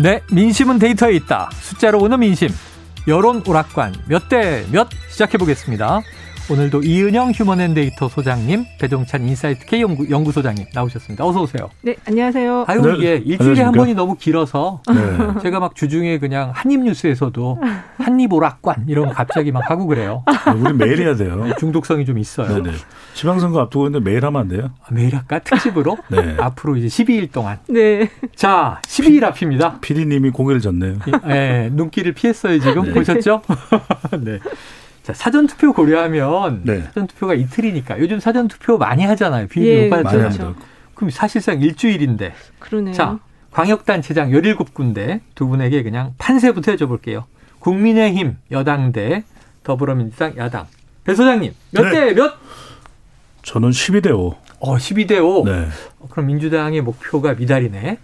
네, 민심은 데이터에 있다. 숫자로 오는 민심. 여론 오락관 몇 대 몇 시작해 보겠습니다. 오늘도 이은영 휴먼앤데이터 소장님, 배종찬 인사이트 K 연구, 연구소장님 나오셨습니다. 어서 오세요. 네, 안녕하세요. 아유, 네, 이게 일주일에 안녕하십니까? 한 번이 너무 길어서 네. 제가 막 주중에 그냥 한입 뉴스에서도 한입 오락관 이런 거 갑자기 막 하고 그래요. 우리 매일 해야 돼요. 중독성이 좀 있어요. 네네. 지방선거 앞두고 있는데 매일 하면 안 돼요? 아, 매일 할까? 특집으로? 네. 앞으로 이제 12일 동안. 네. 자, 12일 앞입니다. 피디님이 공개를 졌네요. 예, 눈길을 피했어요, 지금. 네. 보셨죠? 네. 자, 사전 투표 고려하면 네. 사전 투표가 이틀이니까 요즘 사전 투표 많이 하잖아요. 비율이 예, 높아졌잖아요. 많이 그렇죠. 그럼 사실상 일주일인데. 그러네요. 자, 광역단체장 17군데 두 분에게 그냥 판세부터 여쭤 볼게요. 국민의힘 여당 대 더불어민주당 야당. 배 소장님, 몇 네. 대 몇? 저는 12대 5. 어, 12대 5. 네. 어, 그럼 민주당의 목표가 미달이네.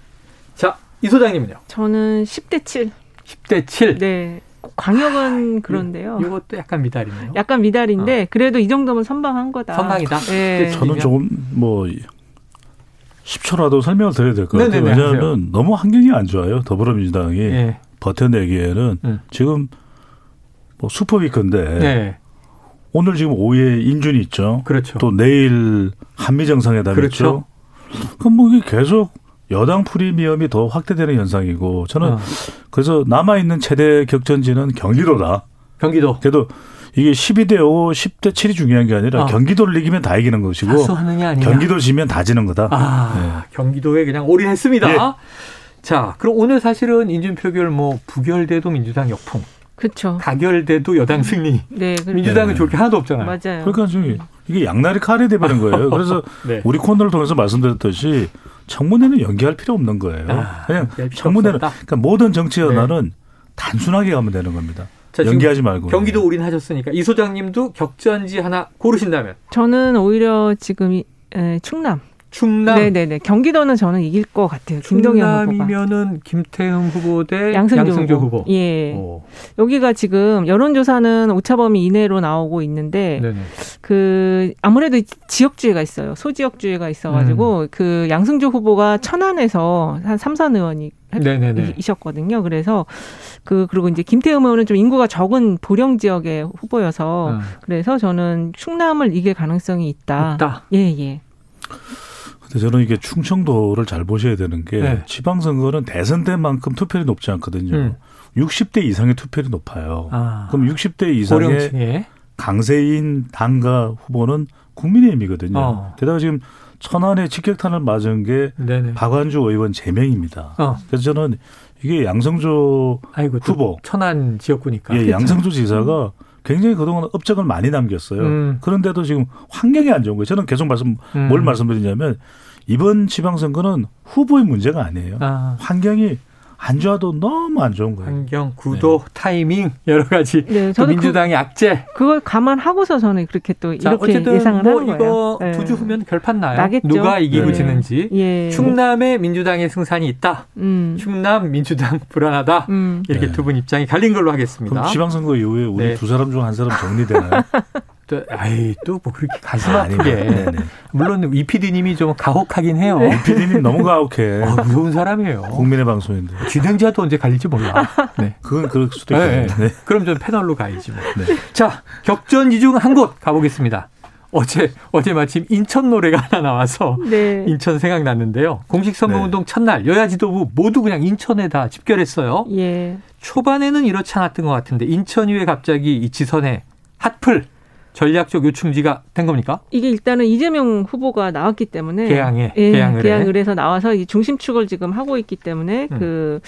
자, 이 소장님은요? 저는 10대 7. 10대 7. 네. 광역은 그런데요. 이것도 약간 미달이네요. 약간 미달인데 그래도 이 정도면 선방한 거다. 선방이다? 네. 저는 조금 뭐 10초라도 설명을 드려야 될 것 같아요. 네네네, 왜냐하면 너무 환경이 안 좋아요. 더불어민주당이 예. 버텨내기에는 음. 지금 뭐 슈퍼위크인데 네. 오늘 지금 오후에 인준이 있죠. 그렇죠. 또 내일 한미 정상회담 그렇죠. 있죠. 그럼 뭐 이게 계속 여당 프리미엄이 더 확대되는 현상이고 저는 어, 그래서 남아 있는 최대 격전지는 경기도다. 경기도 그래도 이게 12대 5, 10대 7이 중요한 게 아니라 어. 경기도를 이기면 다 이기는 것이고. 경기도 지면 다 지는 거다. 아, 경기도에 그냥 올인했습니다. 예. 자, 그럼 오늘 사실은 인준 표결 뭐 부결돼도 민주당 역풍, 그렇죠. 가결돼도 여당 승리. 네. 그- 민주당은 네. 좋을 게 하나도 없잖아요. 맞아요. 그러니까 지금 이게 양날의 칼이 돼버린 거예요. 그래서 네. 우리 코너를 통해서 말씀드렸듯이 청문회는 연기할 필요 없는 거예요. 아, 그냥 청문회는. 그러니까 모든 정치 연화는 단순하게 가면 되는 겁니다. 자, 연기하지 말고. 경기도 올인 하셨으니까 이 소장님도 격전지 하나 고르신다면 저는 오히려 지금 이- 에, 충남. 충남. 네네네. 경기도는 저는 이길 것 같아요. 김동연 후보가. 충남이면은 김태흠 후보 대 양승조, 양승조 후보. 후보. 예. 오, 여기가 지금 여론조사는 오차범위 이내로 나오고 있는데 네네. 그 아무래도 지역주의가 있어요. 소지역주의가 있어가지고 음. 그 양승조 후보가 천안에서 한 삼선 의원이 네네네. 이셨거든요. 그래서 그 그리고 이제 김태흠 의원은 좀 인구가 적은 보령 지역의 후보여서 음, 그래서 저는 충남을 이길 가능성이 있다. 있다. 예 예. 근데 저는 이게 충청도를 잘 보셔야 되는 게 네. 지방선거는 대선 때만큼 투표율이 높지 않거든요. 음. 60대 이상의 투표율이 높아요. 아, 그럼 60대 이상의 고령층에 강세인 당가 후보는 국민의힘이거든요. 어. 게다가 지금 천안에 직격탄을 맞은 게 네네. 박완주 의원 3명입니다. 어, 그래서 저는 이게 양성조 아이고 또 후보. 천안 지역구니까. 예, 양성조 지사가 굉장히 그동안 업적을 많이 남겼어요. 음. 그런데도 지금 환경이 안 좋은 거예요. 저는 계속 말씀 음. 뭘 말씀드리냐면 이번 지방선거는 후보의 문제가 아니에요. 아, 환경이 안 좋아도 너무 안 좋은 거예요. 환경, 구도, 타이밍 여러 가지. 네, 또 저는 그, 민주당의 악재. 그걸 감안하고서 저는 그렇게 또 자, 이렇게 어쨌든 예상을 뭐 하는 이거 거예요. 네. 두주 후면 결판 나요. 나겠죠. 누가 이기고 네. 지는지. 예. 충남에 민주당의 승산이 있다. 음. 충남 민주당 불안하다. 음. 이렇게 네. 두분 입장이 갈린 걸로 하겠습니다. 그럼 지방선거 이후에 우리 네. 두 사람 중 한 사람 정리되나요? 또, 아이 또 뭐 그렇게 가슴 아, 아프게. 아닙니다. 네네. 물론 이 PD님이 좀 가혹하긴 해요. PD님 너무 가혹해. 아, 무서운 사람이에요. 국민의 방송인데. 진행자도 언제 갈릴지 몰라. 네. 그건 그럴 수도 네, 있겠네요. 네. 그럼 좀 패널로 가야지 뭐. 네. 자, 격전지 중한 곳 가보겠습니다. 어제 어제 마침 인천 노래가 하나 나와서 네. 인천 생각났는데요. 공식 선거운동 첫날 여야 지도부 모두 그냥 인천에 다 집결했어요. 예. 초반에는 이렇지 않았던 것 같은데 인천 이후에 갑자기 이 지선에 핫플 전략적 요충지가 된 겁니까? 이게 일단은 이재명 후보가 나왔기 때문에 개항에, 예, 개항을 해. 개항을 해서 나와서 이 중심축을 지금 하고 있기 때문에 음. 그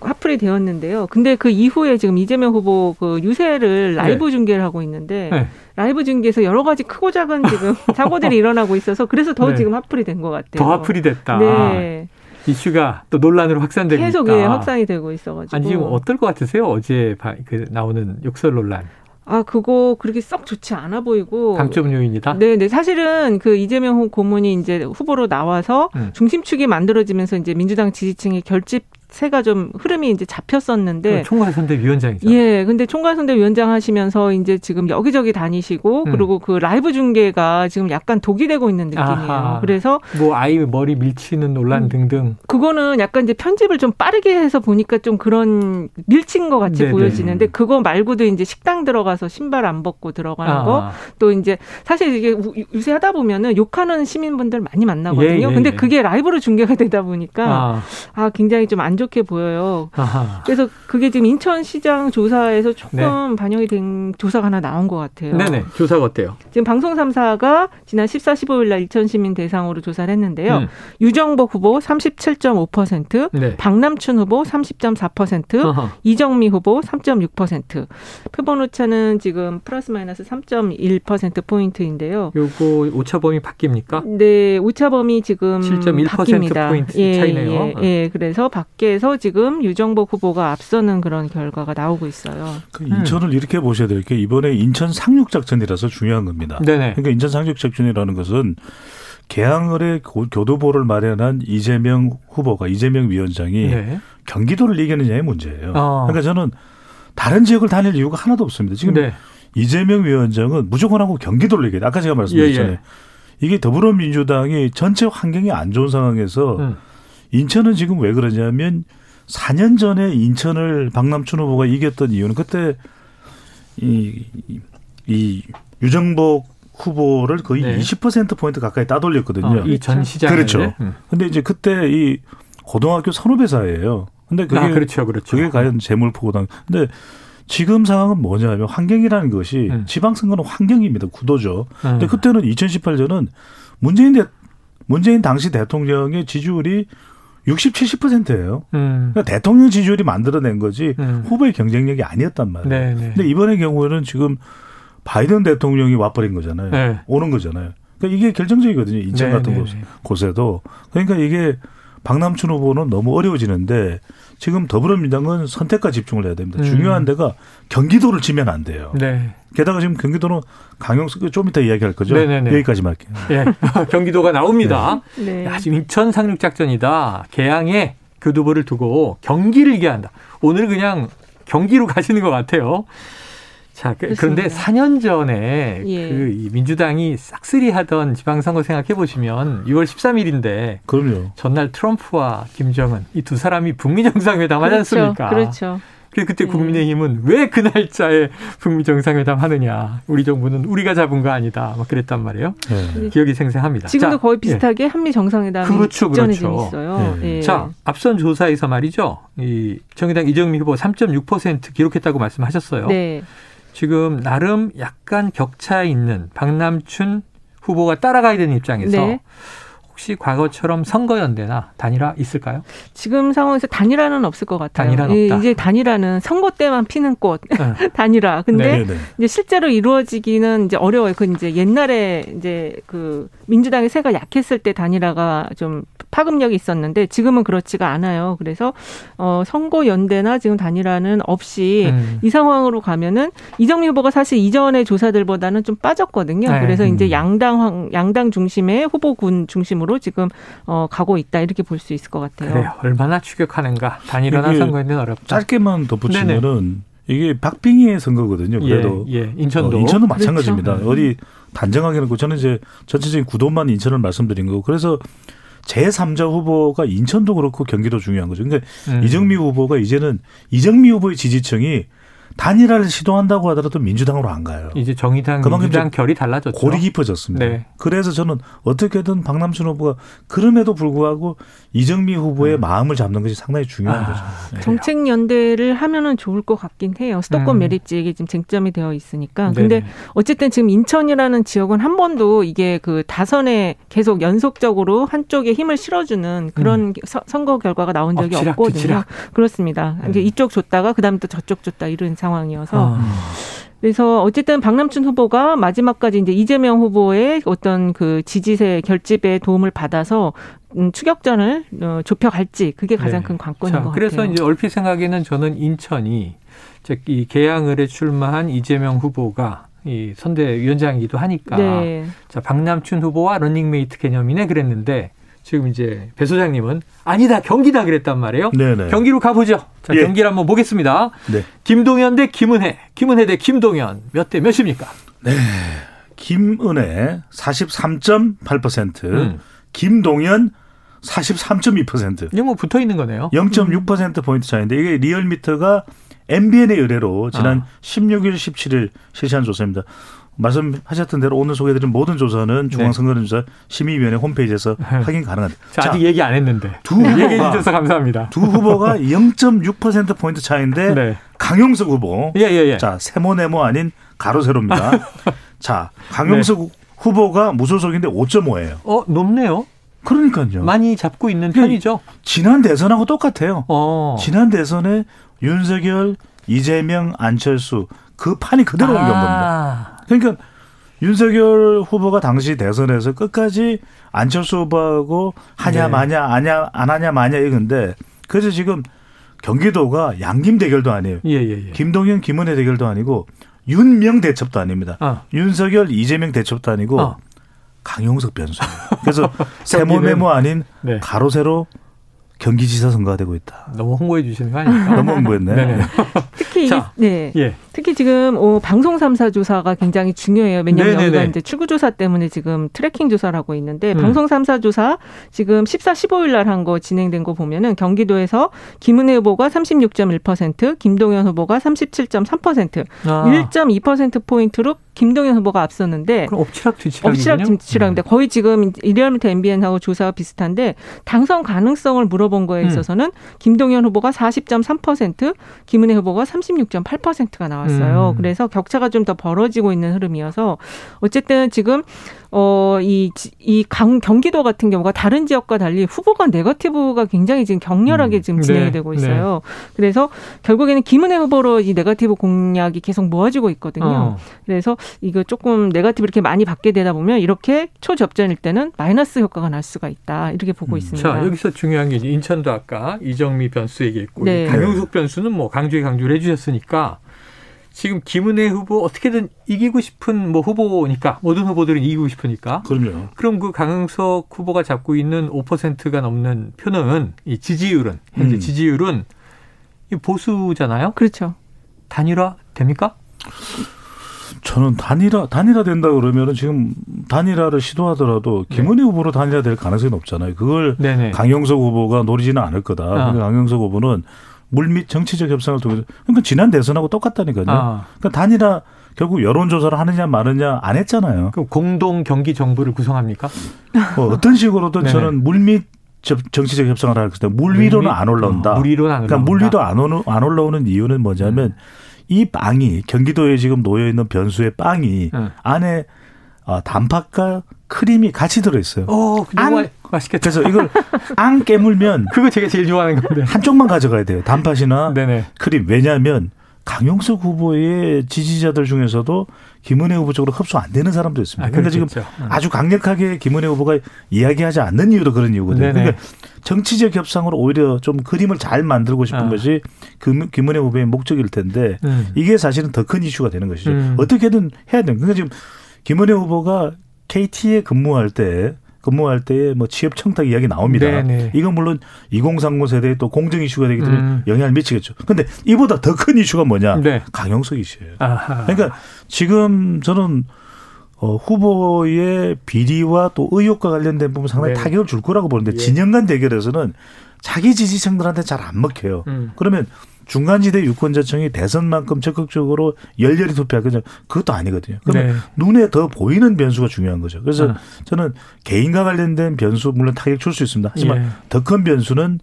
화풀이 되었는데요. 근데 그 이후에 지금 이재명 후보 그 유세를 라이브 중계를 하고 있는데 네. 라이브 중계에서 여러 가지 크고 작은 지금 사고들이 일어나고 있어서 그래서 더 네. 지금 화풀이 된 것 같아요. 더 핫플이 됐다. 네. 이슈가 또 논란으로 확산되고 계속 있다. 예, 확산이 되고 있어가지고. 아니 지금 어떨 것 같으세요? 어제 바, 그 나오는 욕설 논란. 아 그거 그렇게 썩 좋지 않아 보이고. 감점 요인이다. 네, 네. 사실은 그 이재명 고문이 이제 후보로 나와서 음. 중심축이 만들어지면서 이제 민주당 지지층의 결집 세가 좀 흐름이 이제 잡혔었는데 총괄선대 위원장이죠. 예, 근데 총괄선대 위원장 하시면서 이제 지금 여기저기 다니시고 음. 그리고 그 라이브 중계가 지금 약간 독이 되고 있는 느낌이에요. 아하. 그래서 뭐 아이 머리 밀치는 논란 음. 등등. 그거는 약간 이제 편집을 좀 빠르게 해서 보니까 좀 그런 밀친 것 같이 네네. 보여지는데 그거 말고도 이제 식당 들어가서 신발 안 벗고 들어가는 거 아, 또 이제 사실 이게 우- 요새 하다 보면은 욕하는 시민분들 많이 만나거든요. 예, 예, 근데 예. 그게 라이브로 중계가 되다 보니까 아, 아 굉장히 좀안 좋게 보여요. 아하. 그래서 그게 지금 인천시장 조사에서 조금 반영이 된 조사가 하나 나온 것 같아요. 네. 네네. 조사가 어때요? 지금 방송 3사가 지난 14, 15일 날 인천 시민 대상으로 조사를 했는데요. 음. 유정복 후보 37.5%, 네. 박남춘 후보 30.4%, 어허. 이정미 후보 3.6%. 표본 오차는 지금 플러스 마이너스 3.1% 포인트인데요. 요거 오차범위 바뀝니까? 네, 오차범위 지금 7.1% 바뀝니다. 포인트 예, 차이네요. 예, 예. 그래서 밖에 서 지금 유정복 후보가 앞서는 그런 결과가 나오고 있어요. 그 인천을 이렇게 보셔야 될 게 이번에 인천 상륙 작전이라서 중요한 겁니다. 네네. 그러니까 인천 상륙 작전이라는 것은 개항을의 고- 교도보를 마련한 이재명 후보가 이재명 위원장이 네. 경기도를 이기느냐의 문제예요. 어. 그러니까 저는 다른 지역을 다닐 이유가 하나도 없습니다. 지금 네. 이재명 위원장은 무조건 하고 경기도를 이겨야 돼. 아까 제가 말씀드렸잖아요. 예, 예. 이게 더불어민주당이 전체 환경이 안 좋은 상황에서 음. 인천은 지금 왜 그러냐면 4년 전에 인천을 박남춘 후보가 이겼던 이유는 그때 이, 이- 이 유정복 후보를 거의 네. 20% 포인트 가까이 따돌렸거든요. 어, 이전 시장 그렇죠. 근데 이제 그때 이 고등학교 선후배사예요. 근데 그게 아, 그렇죠, 그렇죠. 그게 과연 재물포고당. 근데 지금 상황은 뭐냐면 환경이라는 것이 음. 지방선거는 환경입니다. 구도죠. 음. 근데 그때는 2018년은 문재인 대 문재인 당시 대통령의 지지율이 60, 70%예요. 음. 그러니까 대통령 지지율이 만들어낸 거지 음. 후보의 경쟁력이 아니었단 말이에요. 네, 네. 근데 이번의 경우에는 지금 바이든 대통령이 와버린 거잖아요. 네. 오는 거잖아요. 그러니까 이게 결정적이거든요. 인천 네, 같은 네, 곳, 네. 곳에도. 그러니까 이게 박남춘 후보는 너무 어려워지는데 지금 더불어민주당은 선택과 집중을 해야 됩니다. 음. 중요한 데가 경기도를 지면 안 돼요. 네. 게다가 지금 경기도는 강용석 좀 이따 이야기할 거죠. 네네네. 여기까지만 할게요. 예. 경기도가 나옵니다. 네. 야, 지금 인천 상륙 작전이다. 개항에 교두보를 두고 경기를 이겨야 한다. 오늘 그냥 경기로 가시는 것 같아요. 자, 그- 그런데 그렇습니다. 4년 전에 예. 그이 민주당이 싹쓸이 하던 지방선거 생각해 보시면 6월 13일인데 그럼요. 전날 트럼프와 김정은 이 두 사람이 북미 정상회담 하지 그렇죠. 않습니까? 그렇죠. 그래서 그때 네. 국민의힘은 왜 그 날짜에 북미 정상회담 하느냐? 우리 정부는 우리가 잡은 거 아니다. 막 그랬단 말이에요. 네. 기억이 생생합니다. 지금도 자, 거의 예. 비슷하게 한미 정상회담이 그렇죠, 직전에 그렇죠. 좀 있어요. 네. 예. 자, 앞선 조사에서 말이죠. 이 정의당 이정미 후보 3.6% 기록했다고 말씀하셨어요. 네. 지금 나름 약간 격차 있는 박남춘 후보가 따라가야 되는 입장에서 네. 혹시 과거처럼 선거연대나 단일화 있을까요? 지금 상황에서 단일화는 없을 것 같아요. 단일화는 예, 없다. 이제 단일화는 선거 때만 피는 꽃 네. 단일화. 근데 네. 네. 이제 실제로 이루어지기는 이제 어려워요. 그 이제 옛날에 이제 그 민주당의 세가 약했을 때 단일화가 좀 파급력이 있었는데 지금은 그렇지가 않아요. 그래서 어 선거 연대나 지금 단일화는 없이 음. 이 상황으로 가면은 이정미 후보가 사실 이전의 조사들보다는 좀 빠졌거든요. 네. 그래서 이제 음. 양당 황- 양당 중심의 후보군 중심으로 지금 어 가고 있다 이렇게 볼 수 있을 것 같아요. 그래요. 얼마나 추격하는가. 단일화나 이게 선거연대는 어렵다. 짧게만 덧붙이면은 이게 박빙의 선거거든요. 그래도 예, 예. 인천도. 어, 인천도 그렇죠. 마찬가지입니다. 어디 단정하게는 그 저는 이제 전체적인 구도만 인천을 말씀드린 거고 그래서 제3자 후보가 인천도 그렇고 경기도 중요한 거죠. 그러니까 음. 이정미 후보가 이제는 이정미 후보의 지지층이 단일화를 시도한다고 하더라도 민주당으로 안 가요. 이제 정의당 그만큼 민주당 결이 달라졌죠. 골이 깊어졌습니다. 네. 그래서 저는 어떻게든 박남춘 후보가 그럼에도 불구하고 이정미 후보의 마음을 잡는 것이 상당히 중요한 아, 거죠. 네. 정책 연대를 하면은 좋을 것 같긴 해요. 수도권 음. 매립 지역이 지금 쟁점이 되어 있으니까. 네네. 근데 어쨌든 지금 인천이라는 지역은 한 번도 이게 그 다선에 계속 연속적으로 한쪽에 힘을 실어주는 그런 서- 선거 결과가 나온 적이 음. 엎치락, 없거든요. 뒤치락. 그렇습니다. 이제 음. 이쪽 줬다가 그다음에 또 저쪽 줬다 이런 상황이어서 아. 그래서 어쨌든 박남춘 후보가 마지막까지 이제 이재명 후보의 어떤 그 지지세 결집에 도움을 받아서 음, 추격전을 어, 좁혀갈지 그게 가장 네. 큰 관건인 자, 것 그래서 같아요. 이제 얼핏 생각에는 저는 인천이 즉 이 계양을에 출마한 이재명 후보가 이 선대위원장이기도 하니까 네. 자 박남춘 후보와 런닝메이트 개념이네 그랬는데 지금 이제 배 소장님은 아니다 경기다 그랬단 말이에요. 네네. 경기로 가보죠. 자 예. 경기를 한번 보겠습니다. 네. 김동연 대 김은혜, 김은혜 대 김동연 몇대 몇입니까? 김은혜 43.8%, 음. 김동연 43.2%. 이게 뭐 붙어 있는 거네요. 0.6% 포인트 차이인데 이게 리얼미터가 MBN의 의뢰로 지난 아. 16일, 17일 실시한 조사입니다. 말씀하셨던 대로 오늘 소개해드린 모든 조사는 중앙선거조사 심의위원회 홈페이지에서 확인 가능합니다. 네. 자, 아직 얘기 안 했는데 두 얘기해 후보가 주셔서 감사합니다. 두 후보가 0.6% 포인트 차이인데 네. 강용석 후보 예, 예, 예. 자 세모네모 아닌 가로세로입니다. 자 강용석 네. 후보가 무소속인데 5.5예요. 어, 높네요. 그러니까요. 많이 잡고 있는 그 편이죠. 지난 대선하고 똑같아요. 어. 지난 대선에 윤석열, 이재명, 안철수 그 판이 그대로 옮겨온 겁니다. 아, 그러니까 윤석열 후보가 당시 대선에서 끝까지 안철수 후보하고 하냐 네. 마냐 아냐 안 하냐 마냐 이건데 그래서 지금 경기도가 양김 대결도 아니에요. 예, 예, 예. 김동연, 김은혜 대결도 아니고 윤명 대첩도 아닙니다. 아, 윤석열, 이재명 대첩도 아니고 어. 강용석 변수예요. 그래서 세모 네모 아닌 네. 가로 세로 경기지사 선거가 되고 있다. 너무 홍보해 주시는 거 아닙니까? 너무 홍보했네. 특히 자. 이, 네. 예. 특히 지금 어, 방송 3사 조사가 굉장히 중요해요. 왜냐하면 네네네. 여기가 이제 출구 조사 때문에 지금 tracking 조사를 하고 있는데 음. 방송 3사 조사 지금 14, 15일 날 한 거 진행된 거 보면은 경기도에서 김은혜 후보가 36.1%, 김동연 후보가 37.3%, 아, 1.2% 포인트로 김동연 후보가 앞섰는데 그럼 엎치락 뒤치락이군요. 엎치락 뒤치락인데 거의 지금 리얼미터 MBN하고 조사가 비슷한데 당선 가능성을 물어본 거에 음. 있어서는 김동연 후보가 40.3%, 김은혜 후보가 36.8%가 나 왔어요. 음. 그래서 격차가 좀 더 벌어지고 있는 흐름이어서 어쨌든 지금 어이이 경기도 같은 경우가 다른 지역과 달리 후보가 네거티브가 굉장히 지금 격렬하게 음. 지금 진행이 네, 되고 있어요. 그래서 결국에는 김은혜 후보로 이 네거티브 공략이 계속 모아지고 있거든요. 어. 그래서 이거 조금 네가티브 이렇게 많이 받게 되다 보면 이렇게 초접전일 때는 마이너스 효과가 날 수가 있다 이렇게 보고 음. 있습니다. 자, 여기서 중요한 게 인천도 아까 이정미 변수 얘기했고 네. 강용석 변수는 뭐 강조에 강조를 해주셨으니까 지금 김은혜 후보 어떻게든 이기고 싶은 뭐 후보니까 모든 후보들은 이기고 싶으니까 그럼요. 그럼 그 강용석 후보가 잡고 있는 5%가 넘는 표는 이 지지율은 현재 음. 지지율은 이 보수잖아요. 그렇죠. 단일화 됩니까? 저는 단일화 단일화 된다 그러면은 지금 단일화를 시도하더라도 네. 김은희 후보로 단일화 될 가능성이 높잖아요. 그걸 네네. 강영석 후보가 노리지는 않을 거다. 아. 그러니까 강영석 후보는 물밑 정치적 협상을 통해서 그러니까 지난 대선하고 똑같다니까요. 아, 그러니까 단일화 결국 여론조사를 하느냐 마느냐 안 했잖아요. 그럼 공동 경기 정부를 구성합니까? 뭐 어떤 식으로든 네네. 저는 물밑 저- 정치적 협상을 할 것이다. 물 위로는 안 올라온다. 어, 물 위로는 안 그러니까 올라온다. 물 위로 안, 오는, 안 올라오는 이유는 뭐냐면 이 빵이 경기도에 지금 놓여 있는 변수의 빵이 응. 안에 어, 단팥과 크림이 같이 들어있어요. 어, 안- 맛있겠다. 그래서 이걸 안 깨물면 그거 제가 제일 좋아하는 건데. 한쪽만 가져가야 돼요. 단팥이나 네네. 크림. 왜냐하면 강용석 후보의 지지자들 중에서도 김은혜 후보 쪽으로 흡수 안 되는 사람도 있습니다. 아, 그러니까 지금. 응. 아주 강력하게 김은혜 후보가 이야기하지 않는 이유도 그런 이유거든요. 네네. 그러니까 정치적 협상으로 오히려 좀 그림을 잘 만들고 싶은 아. 것이 김- 김은혜 후보의 목적일 텐데 음. 이게 사실은 더 큰 이슈가 되는 것이죠. 음. 어떻게든 해야 돼요. 그러니까 지금 김은혜 후보가 KT에 근무할 때 근무할 때에 뭐 취업 청탁 이야기 나옵니다. 네네. 이건 물론 2030 세대의 또 공정 이슈가 되기 때문에 음. 영향을 미치겠죠. 근데 이보다 더 큰 이슈가 뭐냐? 네. 강영석 이슈예요. 아하. 그러니까 지금 저는 어, 후보의 비리와 또 의혹과 관련된 부분 상당히 네. 타격을 줄 거라고 보는데 예. 진영 간 대결에서는 자기 지지층들한테 잘 안 먹혀요. 음. 그러면 중간지대 유권자층이 대선만큼 적극적으로 열렬히 투표할 거냐 그것도 아니거든요. 그러면 네. 눈에 더 보이는 변수가 중요한 거죠. 그래서 아. 저는 개인과 관련된 변수 물론 타격 줄 수 있습니다. 하지만 예. 더큰 변수는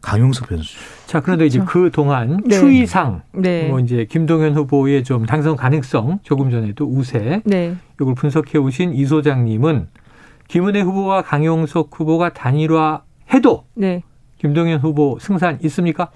강용석 변수. 자, 그런데 이제 그 동안 네. 추이상 네. 뭐 이제 김동연 후보의 좀 당선 가능성 조금 전에도 우세 네. 이걸 분석해 오신 이 소장님은 김은혜 후보와 강용석 후보가 단일화 해도 네. 김동연 후보 승산 있습니까?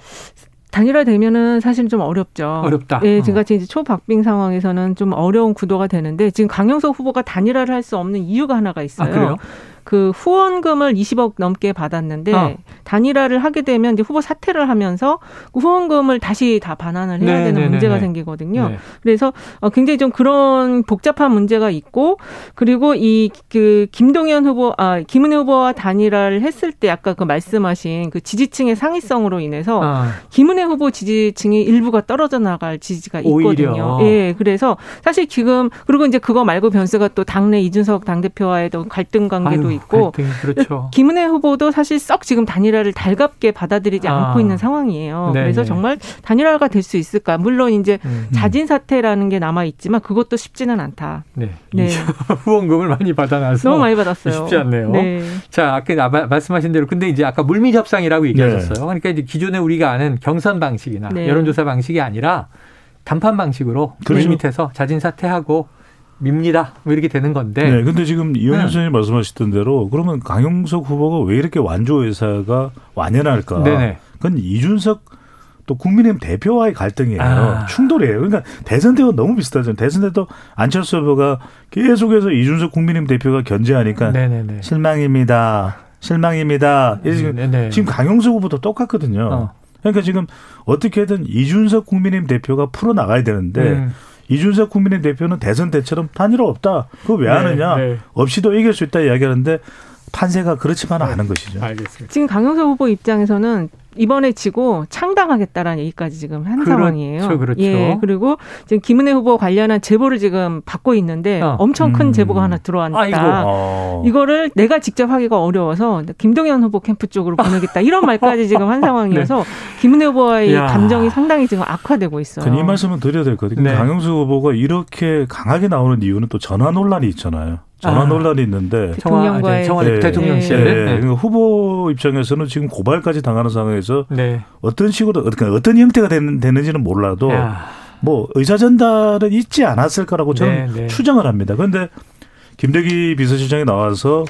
단일화 되면은 사실 좀 어렵죠. 어렵다. 예, 어. 지금 같이 이제 초박빙 상황에서는 좀 어려운 구도가 되는데 지금 강영석 후보가 단일화를 할 수 없는 이유가 하나가 아, 있어요. 그래요? 그 후원금을 20억 넘게 받았는데 어. 단일화를 하게 되면 이제 후보 사퇴를 하면서 그 후원금을 다시 다 반환을 해야 네, 되는 네, 문제가 네, 네. 생기거든요. 네. 그래서 어, 굉장히 좀 그런 복잡한 문제가 있고 그리고 이 그 김동연 후보 아 김은혜 후보와 단일화를 했을 때 아까 그 말씀하신 그 지지층의 상위성으로 인해서 아, 김은혜 후보 지지층이 일부가 떨어져 나갈 지지가 있거든요. 오히려. 예, 그래서 사실 지금 그리고 이제 그거 말고 변수가 또 당내 이준석 당대표와의 또 갈등 관계도 아유, 있고 갈등이 그렇죠. 김은혜 후보도 사실 썩 지금 단일화를 달갑게 받아들이지 아. 않고 있는 상황이에요. 네네. 그래서 정말 단일화가 될 수 있을까? 물론 이제 음. 자진 사퇴라는 게 남아 있지만 그것도 쉽지는 않다. 네. 네. 후원금을 많이 받아놔서 너무 많이 받았어요. 쉽지 않네요. 네. 자, 아까 말씀하신 대로 근데 이제 아까 물밑 협상이라고 얘기하셨어요. 그러니까 이제 기존에 우리가 아는 경선 방식이나 네. 여론조사 방식이 아니라 단판 방식으로 그렇죠. 물밑에서 자진 사퇴하고 밉니다. 뭐 이렇게 되는 건데. 네, 근데 지금 이용현 네. 선생님 말씀하셨던 대로 그러면 강용석 후보가 왜 이렇게 완주 의사가 완연할까? 네네. 그건 이준석 또 국민의힘 대표와의 갈등이에요. 아. 충돌이에요. 그러니까 대선 때와 너무 비슷하죠. 대선 때도 안철수 후보가 계속해서 이준석 국민의힘 대표가 견제하니까 네네네. 실망입니다. 실망입니다. 지금, 네네. 지금 강용석 후보도 똑같거든요. 어. 그러니까 지금 어떻게든 이준석 국민의힘 대표가 풀어 나가야 되는데 음. 이준석 국민의힘 대표는 대선 때처럼 단일화 없다. 그거 왜 네, 하느냐? 네. 없이도 이길 수 있다 이야기하는데 판세가 그렇지만은 않은 것이죠. 알겠습니다. 지금 강영석 후보 입장에서는 이번에 지고 창당하겠다라는 얘기까지 지금 한 그렇죠, 상황이에요. 그렇죠. 예, 그리고 지금 김은혜 후보 관련한 제보를 지금 받고 있는데 어. 엄청 큰 음. 제보가 하나 들어왔다. 아이고. 어. 이거를 내가 직접 하기가 어려워서 김동연 후보 캠프 쪽으로 보내겠다 이런 말까지 지금 한 상황이어서 김은혜 후보와의 네. 야. 감정이 상당히 지금 악화되고 있어요. 이 말씀은 드려야 될 것 같아요. 네. 강영수 후보가 이렇게 강하게 나오는 이유는 또 전화 논란이 있잖아요. 전화 아. 논란이 있는데 대통령과의 청와, 네. 대통령실. 예, 네. 그러니까 후보 입장에서는 지금 고발까지 당하는 상황에서 네. 어떤 식으로 그러니까 어떤 형태가 되는, 되는지는 몰라도 야. 뭐 의사 전달은 있지 않았을 거라고 저는 네, 네. 추정을 합니다. 그런데 김대기 비서실장이 나와서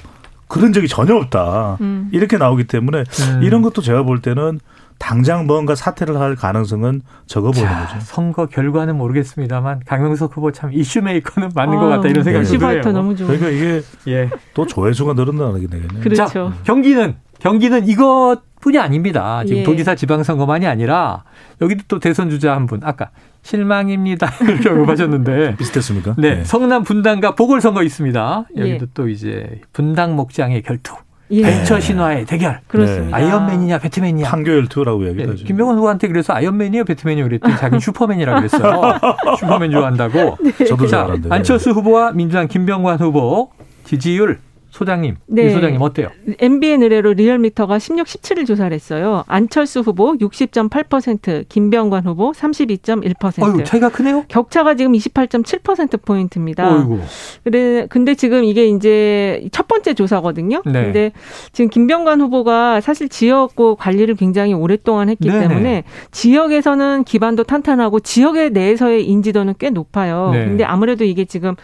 그런 적이 전혀 없다. 음. 이렇게 나오기 때문에 음. 이런 것도 제가 볼 때는 당장 뭔가 사퇴를 할 가능성은 적어 보이는 자, 거죠. 선거 결과는 모르겠습니다만 강명석 후보 참 이슈 메이커는 맞는 것 아, 같다 이런 생각이 네. 드네요. 이슈파이터 너무 좋은. 그러니까 이게 예. 또 조회수가 늘어나게 되겠네요. 그렇죠. 자, 경기는 경기는 이것뿐이 아닙니다. 지금 예. 도지사 지방선거만이 아니라 여기도 또 대선 주자 한 분 아까 실망입니다 이렇게 언급하셨는데 비슷했습니까? 네, 성남 분당갑 보궐선거 있습니다. 여기도 예. 또 이제 분당 목장의 결투, 예. 벤처 신화의 대결, 그렇습니다. 아이언맨이냐 배트맨이냐. 판교혈투라고 예, 이야기하죠. 김병관 후보한테 그래서 아이언맨이요 배트맨이요 그랬더니 자기 슈퍼맨이라 그랬어요. 슈퍼맨 좋아한다고. 저도 자, 잘하는데. 안철수 후보와 민주당 김병관 후보 지지율 소장님, 네. 유 소장님 어때요? MBN 의뢰로 리얼미터가 16, 17을 조사를 했어요. 안철수 후보 60.8%, 김병관 후보 32.1%. 어유 차이가 크네요. 격차가 지금 28.7% 포인트입니다. 어이구. 그래 근데 지금 이게 이제 첫 번째 조사거든요. 네. 근데 지금 김병관 후보가 사실 지역구 관리를 굉장히 오랫동안 했기 네네. 때문에 지역에서는 기반도 탄탄하고 지역에 내에서의 인지도는 꽤 높아요. 네. 근데 아무래도 이게 지금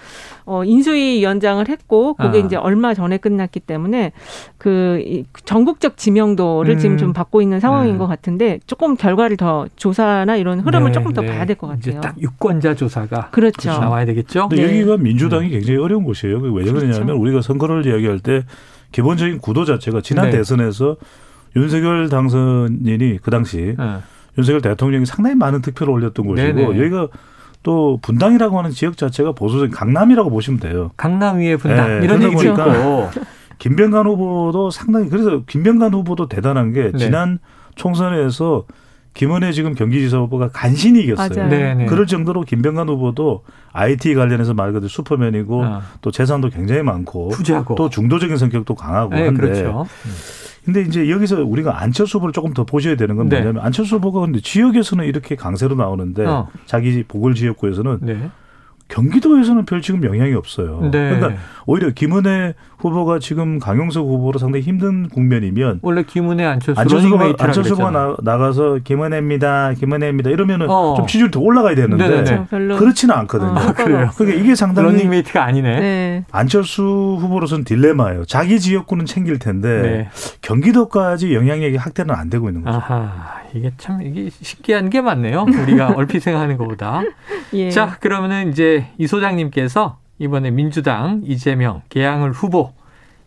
어 인수위 위원장을 했고 그게 아. 이제 얼마 전에 끝났기 때문에 그 이- 전국적 지명도를 음. 지금 좀 받고 있는 상황인 음. 것 같은데 조금 결과를 더 조사나 이런 흐름을 네, 조금 더 네. 봐야 될것 이제 같아요. 딱 유권자 조사가 그렇죠. 나와야 되겠죠. 근데 네. 여기가 민주당이 굉장히 어려운 곳이에요. 왜 그러냐면 그렇죠. 우리가 선거를 이야기할 때 기본적인 구도 자체가 지난 네. 대선에서 윤석열 당선인이 그 당시 어. 윤석열 대통령이 상당히 많은 득표를 올렸던 곳이고. 여기가 또 분당이라고 하는 지역 자체가 보수적인 강남이라고 보시면 돼요. 강남 위에 분당 네, 이런 얘기도 있고. 김병관 후보도 상당히 그래서 김병관 후보도 대단한 게 네. 지난 총선에서 김은혜 지금 경기지사 후보가 간신히 이겼어요. 네, 네. 그럴 정도로 김병관 후보도 IT 관련해서 말 그대로 슈퍼맨이고 어. 또 재산도 굉장히 많고 부자고. 또 중도적인 성격도 강하고 네, 한데 그렇죠. 근데 이제 여기서 우리가 안철수 후보를 조금 더 보셔야 되는 건 네. 뭐냐면 안철수 후보가 근데 지역에서는 이렇게 강세로 나오는데 어. 자기 보궐 지역구에서는 네. 경기도에서는 별 지금 영향이 없어요. 네. 그러니까 오히려 김은혜 후보가 지금 강용석 후보로 상당히 힘든 국면이면 원래 김은혜 안철수 안철수가 안철수가. 나, 나가서 김은혜입니다, 김은혜입니다 이러면은 어. 좀 지지율 더 올라가야 되는데. 그렇죠. 별로 그렇지는 않거든요. 어, 그래요? 그러니까 이게 상당히 러닝메이트가 아니네. 네. 안철수 후보로서는 딜레마예요. 자기 지역구는 챙길 텐데 네. 경기도까지 영향력이 확대는 안 되고 있는 거죠. 아하. 이게 참 이게 신기한 게 많네요. 우리가 얼핏 생각하는 것보다. 예. 자, 그러면은 이제 이 소장님께서 이번에 민주당 이재명 계양을 후보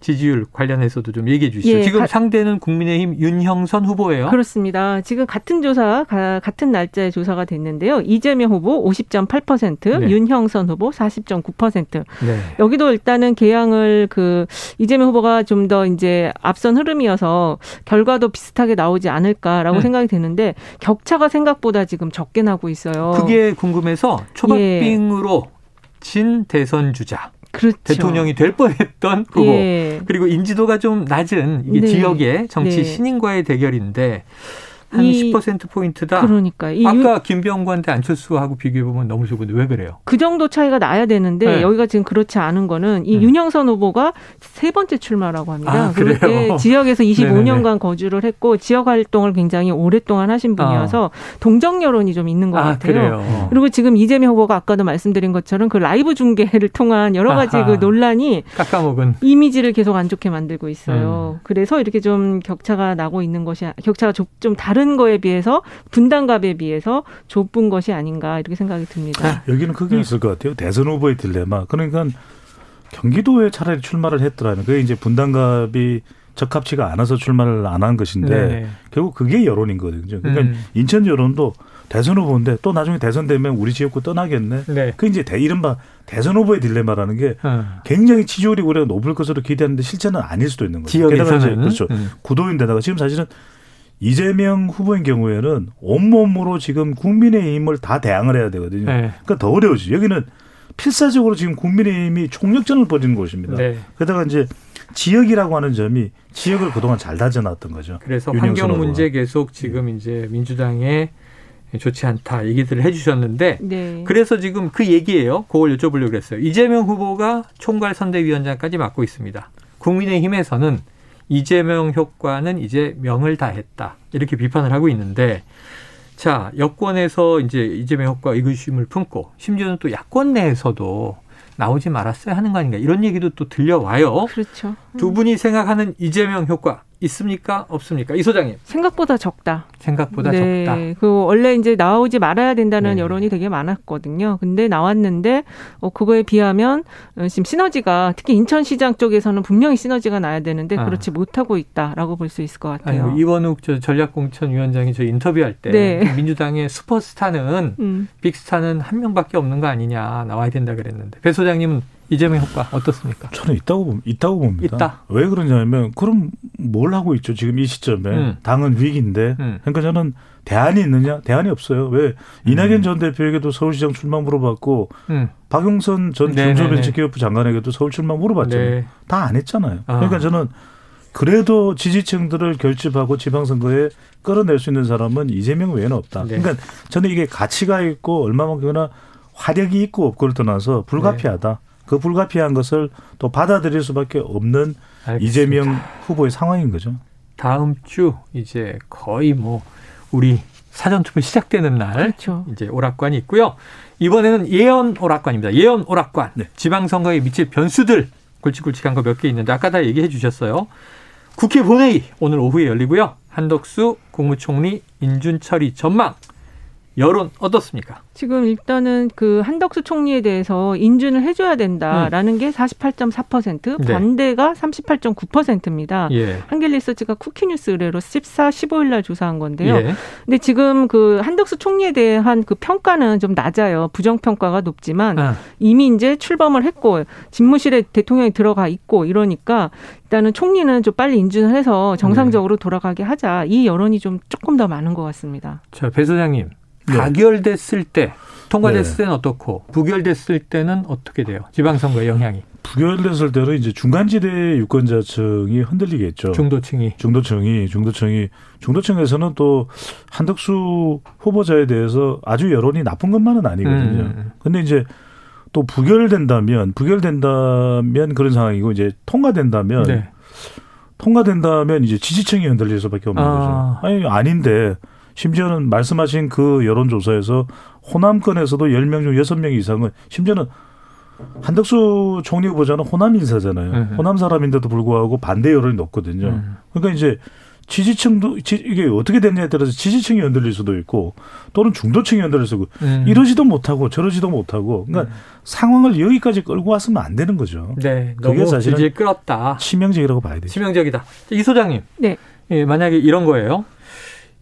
지지율 관련해서도 좀 얘기해 주시죠. 예, 지금 가- 상대는 국민의힘 윤형선 후보예요. 그렇습니다. 지금 같은 조사, 가- 같은 날짜에 조사가 됐는데요. 이재명 후보 50.8%, 네. 윤형선 후보 40.9%. 네. 여기도 일단은 개항을 그 이재명 후보가 좀 더 이제 앞선 흐름이어서 결과도 비슷하게 나오지 않을까라고 음. 생각이 되는데 격차가 생각보다 지금 적게 나고 있어요. 그게 궁금해서 초박빙으로 진 대선 주자 그렇죠. 대통령이 될 뻔했던 후보 예. 그리고 인지도가 좀 낮은 이게 네. 지역의 정치 네. 신인과의 대결인데 한 이- 10% 포인트다. 그러니까 이 유- 아까 김병관 대 안철수하고 비교해 보면 너무 좋은데 왜 그래요? 그 정도 차이가 나야 되는데 네. 여기가 지금 그렇지 않은 거는 이 음. 윤영선 후보가 세 번째 출마라고 합니다. 아, 그래요? 예, 지역에서 네네네. 25년간 거주를 했고 지역 활동을 굉장히 오랫동안 하신 분이어서 동정 여론이 좀 있는 것 아, 같아요. 그래요. 그리고 지금 이재명 후보가 아까도 말씀드린 것처럼 그 라이브 중계를 통한 여러 가지 아하. 그 논란이 깎아먹은 이미지를 계속 안 좋게 만들고 음. 있어요. 그래서 이렇게 좀 격차가 나고 있는 것이 격차가 좀, 좀 다른 거에 비해서 분단갑에 비해서 좁은 것이 아닌가 이렇게 생각이 듭니다. 여기는 그게 네. 있을 것 같아요. 대선 후보의 딜레마. 그러니까 경기도에 차라리 출마를 했더라는 그게 이제 분당갑이 적합치가 않아서 출마를 안 한 것인데 네네. 결국 그게 여론인 거거든요. 그러니까 음. 인천 여론도 대선 후보인데 또 나중에 대선 되면 우리 지역구 떠나겠네. 네. 그 이제 대, 이른바 대선 후보의 딜레마라는 게 어. 굉장히 치졸이 우리가 높을 것으로 기대하는데 실제는 아닐 수도 있는 거죠. 게다가 이제 그렇죠. 음. 구도인데다가 지금 사실은 이재명 후보인 경우에는 온몸으로 지금 국민의힘을 다 대항을 해야 되거든요. 네. 그러니까 더 어려워지. 여기는 필사적으로 지금 국민의힘이 총력전을 벌이는 곳입니다. 네. 게다가 이제 지역이라고 하는 점이 지역을 그동안 잘 다져놨던 거죠. 그래서 환경. 문제 계속 지금 이제 민주당에 좋지 않다 얘기들을 해주셨는데 네. 그래서 지금 그 얘기예요. 그걸 여쭤보려고 그랬어요. 이재명 후보가 총괄 선대위원장까지 맡고 있습니다. 국민의힘에서는 이재명 효과는 이제 명을 다했다. 이렇게 비판을 하고 있는데 자, 여권에서 이제 이재명 효과 의구심을 품고 심지어는 또 야권 내에서도 나오지 말았어야 하는 거 아닌가 이런 얘기도 또 들려와요. 그렇죠. 두 분이 생각하는 이재명 효과 있습니까? 없습니까? 이 소장님. 생각보다 적다. 생각보다 네. 적다. 그 원래 이제 나오지 말아야 된다는 네. 여론이 되게 많았거든요. 근데 나왔는데 어 그거에 비하면 어, 지금 시너지가 특히 인천 시장 쪽에서는 분명히 시너지가 나야 되는데 아. 그렇지 못하고 있다라고 볼 수 있을 것 같아요. 뭐 이원욱 저 전략공천 위원장이 저 인터뷰할 때 네. 민주당의 슈퍼스타는 음. 빅스타는 한 명밖에 없는 거 아니냐 나와야 된다 그랬는데 배 소장님은 이재명 효과 어떻습니까? 저는 있다고 봅- 있다고 봅니다. 있다. 왜 그러냐면 그럼 뭘 하고 있죠? 지금 이 시점에 음. 당은 위기인데. 음. 그러니까 저는 대안이 있느냐? 대안이 없어요. 왜 이낙연 전 대표에게도 서울시장 출마 물어봤고 음. 박용선 전 네네네. 중소벤처기업부 장관에게도 서울 출마 물어봤잖아요. 네. 다안 했잖아요. 아. 그러니까 저는 그래도 지지층들을 결집하고 지방선거에 끌어낼 수 있는 사람은 이재명 외에는 없다. 네. 그러니까 저는 이게 가치가 있고 얼마만큼이나 화력이 있고 없고를 떠나서 불가피하다. 네. 그 불가피한 것을 또 받아들일 수밖에 없는 알겠습니다. 이재명 후보의 상황인 거죠. 다음 주 이제 거의 뭐 우리 사전 투표 시작되는 날 그렇죠. 이제 오락관이 있고요. 이번에는 예언 오락관입니다. 예언 오락관. 네. 지방선거에 미칠 변수들 굵직굵직한 거 몇 개 있는데 아까 다 얘기해 주셨어요. 국회 본회의 오늘 오후에 열리고요. 한덕수 국무총리 인준 처리 전망. 여론 어떻습니까? 지금 일단은 그 한덕수 총리에 대해서 인준을 해줘야 된다라는 게 48.4%, 네. 반대가 38.9%입니다. 예. 한길리서치가 쿠키뉴스 의뢰로 14, 15일 날 조사한 건데요. 예. 근데 지금 그 한덕수 총리에 대한 그 평가는 좀 낮아요. 부정 평가가 높지만 아, 이미 이제 출범을 했고 집무실에 대통령이 들어가 있고 이러니까 일단은 총리는 좀 빨리 인준을 해서 정상적으로 돌아가게 하자. 이 여론이 좀 조금 더 많은 것 같습니다. 자, 배 소장님. 네. 가결됐을 때 통과됐을 네. 때는 어떻고 부결됐을 때는 어떻게 돼요? 지방선거 영향이 부결됐을 때는 이제 중간지대 유권자층이 흔들리겠죠. 중도층이 중도층이 중도층이 중도층에서는 또 한덕수 후보자에 대해서 아주 여론이 나쁜 것만은 아니거든요. 음. 근데 이제 또 부결된다면 부결된다면 그런 상황이고 이제 통과된다면 네. 통과된다면 이제 지지층이 흔들릴 수밖에 없는 아. 거죠. 아니 아닌데 심지어는 말씀하신 그 여론조사에서 호남권에서도 10명 중 6명 이상은 심지어는 한덕수 총리 후보자는 호남 인사잖아요. 음. 호남 사람인데도 불구하고 반대 여론이 높거든요. 음. 그러니까 이제 지지층도 지, 이게 어떻게 됐냐에 따라서 지지층이 흔들릴 수도 있고 또는 중도층이 흔들릴 수도 있고 음. 이러지도 못하고 저러지도 못하고 그러니까 음. 상황을 여기까지 끌고 왔으면 안 되는 거죠. 네, 그게 지지를 끌었다. 치명적이라고 봐야 되죠. 치명적이다. 이 소장님. 네. 예, 만약에 이런 거예요.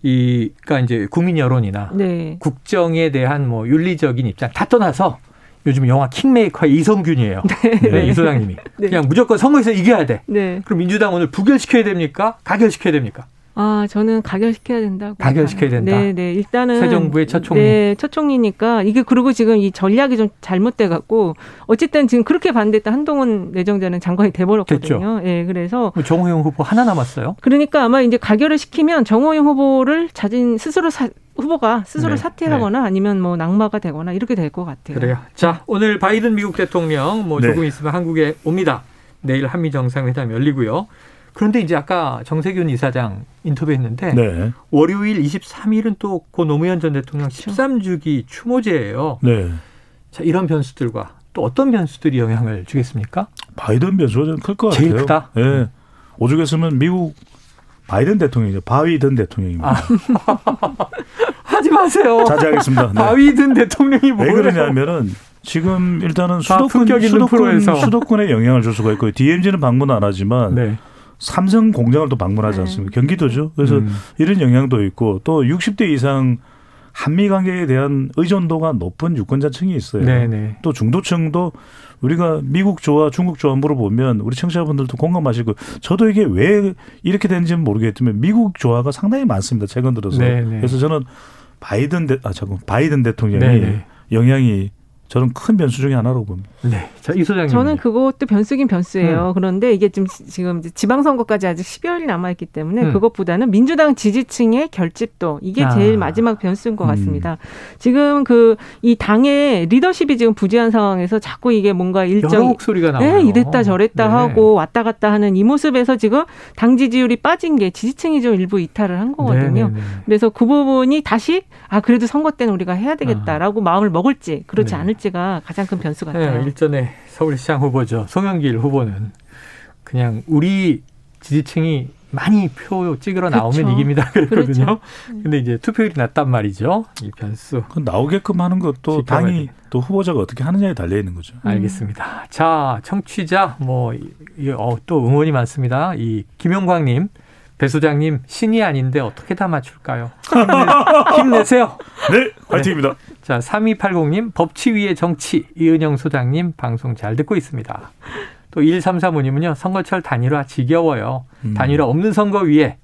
이, 그러니까 이제 국민 여론이나 네. 국정에 대한 뭐 윤리적인 입장 다 떠나서 요즘 영화 킹메이커의 이성균이에요. 네, 이 소장님이. 네. 그냥 무조건 선거에서 이겨야 돼. 네. 그럼 민주당 오늘 부결시켜야 됩니까? 가결시켜야 됩니까? 아, 저는 가결시켜야 된다고. 가결시켜야 된다? 네, 네. 일단은 새 정부의 첫 총리. 네, 첫 총리니까 이게 그리고 지금 이 전략이 좀 잘못돼 갖고 어쨌든 지금 그렇게 반대했던 한동훈 내정자는 장관이 돼 버렸거든요. 예, 그래서 뭐 정호영 후보 하나 남았어요. 그러니까 아마 이제 가결을 시키면 정호영 후보를 자진 스스로 사, 후보가 스스로 네, 사퇴하거나 아니면 뭐 낙마가 되거나 이렇게 될 것 같아요. 그래요. 자, 오늘 바이든 미국 대통령 뭐 네. 조금 있으면 한국에 옵니다. 내일 한미 정상회담 열리고요. 그런데 이제 아까 정세균 이사장 인터뷰했는데 네. 월요일 23일은 또 고 노무현 전 대통령 13주기 추모제예요. 네. 자, 이런 변수들과 또 어떤 변수들이 영향을 주겠습니까? 바이든 변수가 좀 클 것 같아요. 제일 크다? 예. 오죽했으면 미국 바이든 대통령이죠. 바이든 대통령입니다. 아, 하지 마세요. 자제하겠습니다. 네. 바이든 대통령이 왜 뭐예요? 그러냐면은 지금 일단은 다 수도권 수도권. 수도권에 영향을 줄 수가 있고 DMZ는 방문 안 하지만 네. 삼성 공장을 또 방문하지 않습니까? 경기도죠. 그래서 음. 이런 영향도 있고 또 60대 이상 한미 관계에 대한 의존도가 높은 유권자층이 있어요. 네네. 또 중도층도 우리가 미국 좋아 중국 좋아 물어보면 우리 청취자분들도 공감하실 거 저도 이게 왜 이렇게 되는지는 모르겠지만 미국 좋아가 상당히 많습니다 최근 들어서 네네. 그래서 저는 바이든 대, 아 잠깐 바이든 대통령이 네네. 영향이 저는 큰 변수 중에 하나라고 봅니다. 네. 자, 이 소장님. 저는 그것도 변수긴 변수예요. 음. 그런데 이게 지금 지금 지방선거까지 아직 10여일이 남아 있기 때문에 음. 그것보다는 민주당 지지층의 결집도 이게 아. 제일 마지막 변수인 것 음. 같습니다. 지금 그 이 당의 리더십이 지금 부재한 상황에서 자꾸 이게 뭔가 일정 목소리가 나와요. 네, 이랬다 저랬다 네. 하고 왔다 갔다 하는 이 모습에서 지금 당 지지율이 빠진 게 지지층이 좀 일부 이탈을 한 거거든요. 네네네. 그래서 그 부분이 다시 아 그래도 선거 때는 우리가 해야 되겠다라고 마음을 먹을지 그렇지 아. 네. 않을지 가 가장 큰 변수 같아요. 네, 일전에 서울시장 후보죠. 송영길 후보는 그냥 우리 지지층이 많이 표 찍으러 나오면 그렇죠. 이깁니다. 그랬거든요. 그렇죠. 근데 이제 투표율이 낮단 말이죠. 이 변수. 그 나오게끔 하는 것도 당이 돼. 또 후보자가 어떻게 하느냐에 달려 있는 거죠. 음. 알겠습니다. 자, 청취자 뭐 이- 어, 또 응원이 많습니다. 이 김용광 님, 배 소장님 신이 아닌데 어떻게 다 맞출까요? 힘내, 힘내세요. 네, 화이팅입니다. 자, 3280님, 법치 위의 정치, 이은영 소장님, 방송 잘 듣고 있습니다. 또 1335님은요, 선거철 단일화 지겨워요. 음. 단일화 없는 선거 위에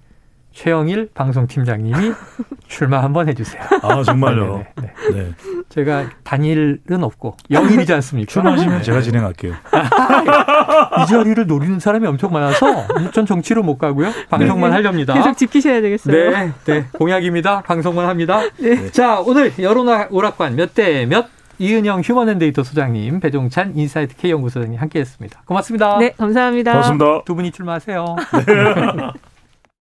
최영일 방송팀장님이 출마 한번 해주세요. 아 정말요. 네, 네, 네. 네. 제가 단일은 없고 영일이지 않습니까? 출마하시면 제가 진행할게요. 이 자리를 노리는 사람이 엄청 많아서 전 정치로 못 가고요. 방송만 네. 하렵니다. 계속 지키셔야 되겠어요. 네, 네, 공약입니다. 방송만 합니다. 네. 자, 오늘 여론 오락관 몇 대 몇 이은영 휴먼앤데이터 소장님, 배종찬 인사이트 K 연구소장님 함께했습니다. 고맙습니다. 네, 감사합니다. 고맙습니다. 두 분이 출마하세요.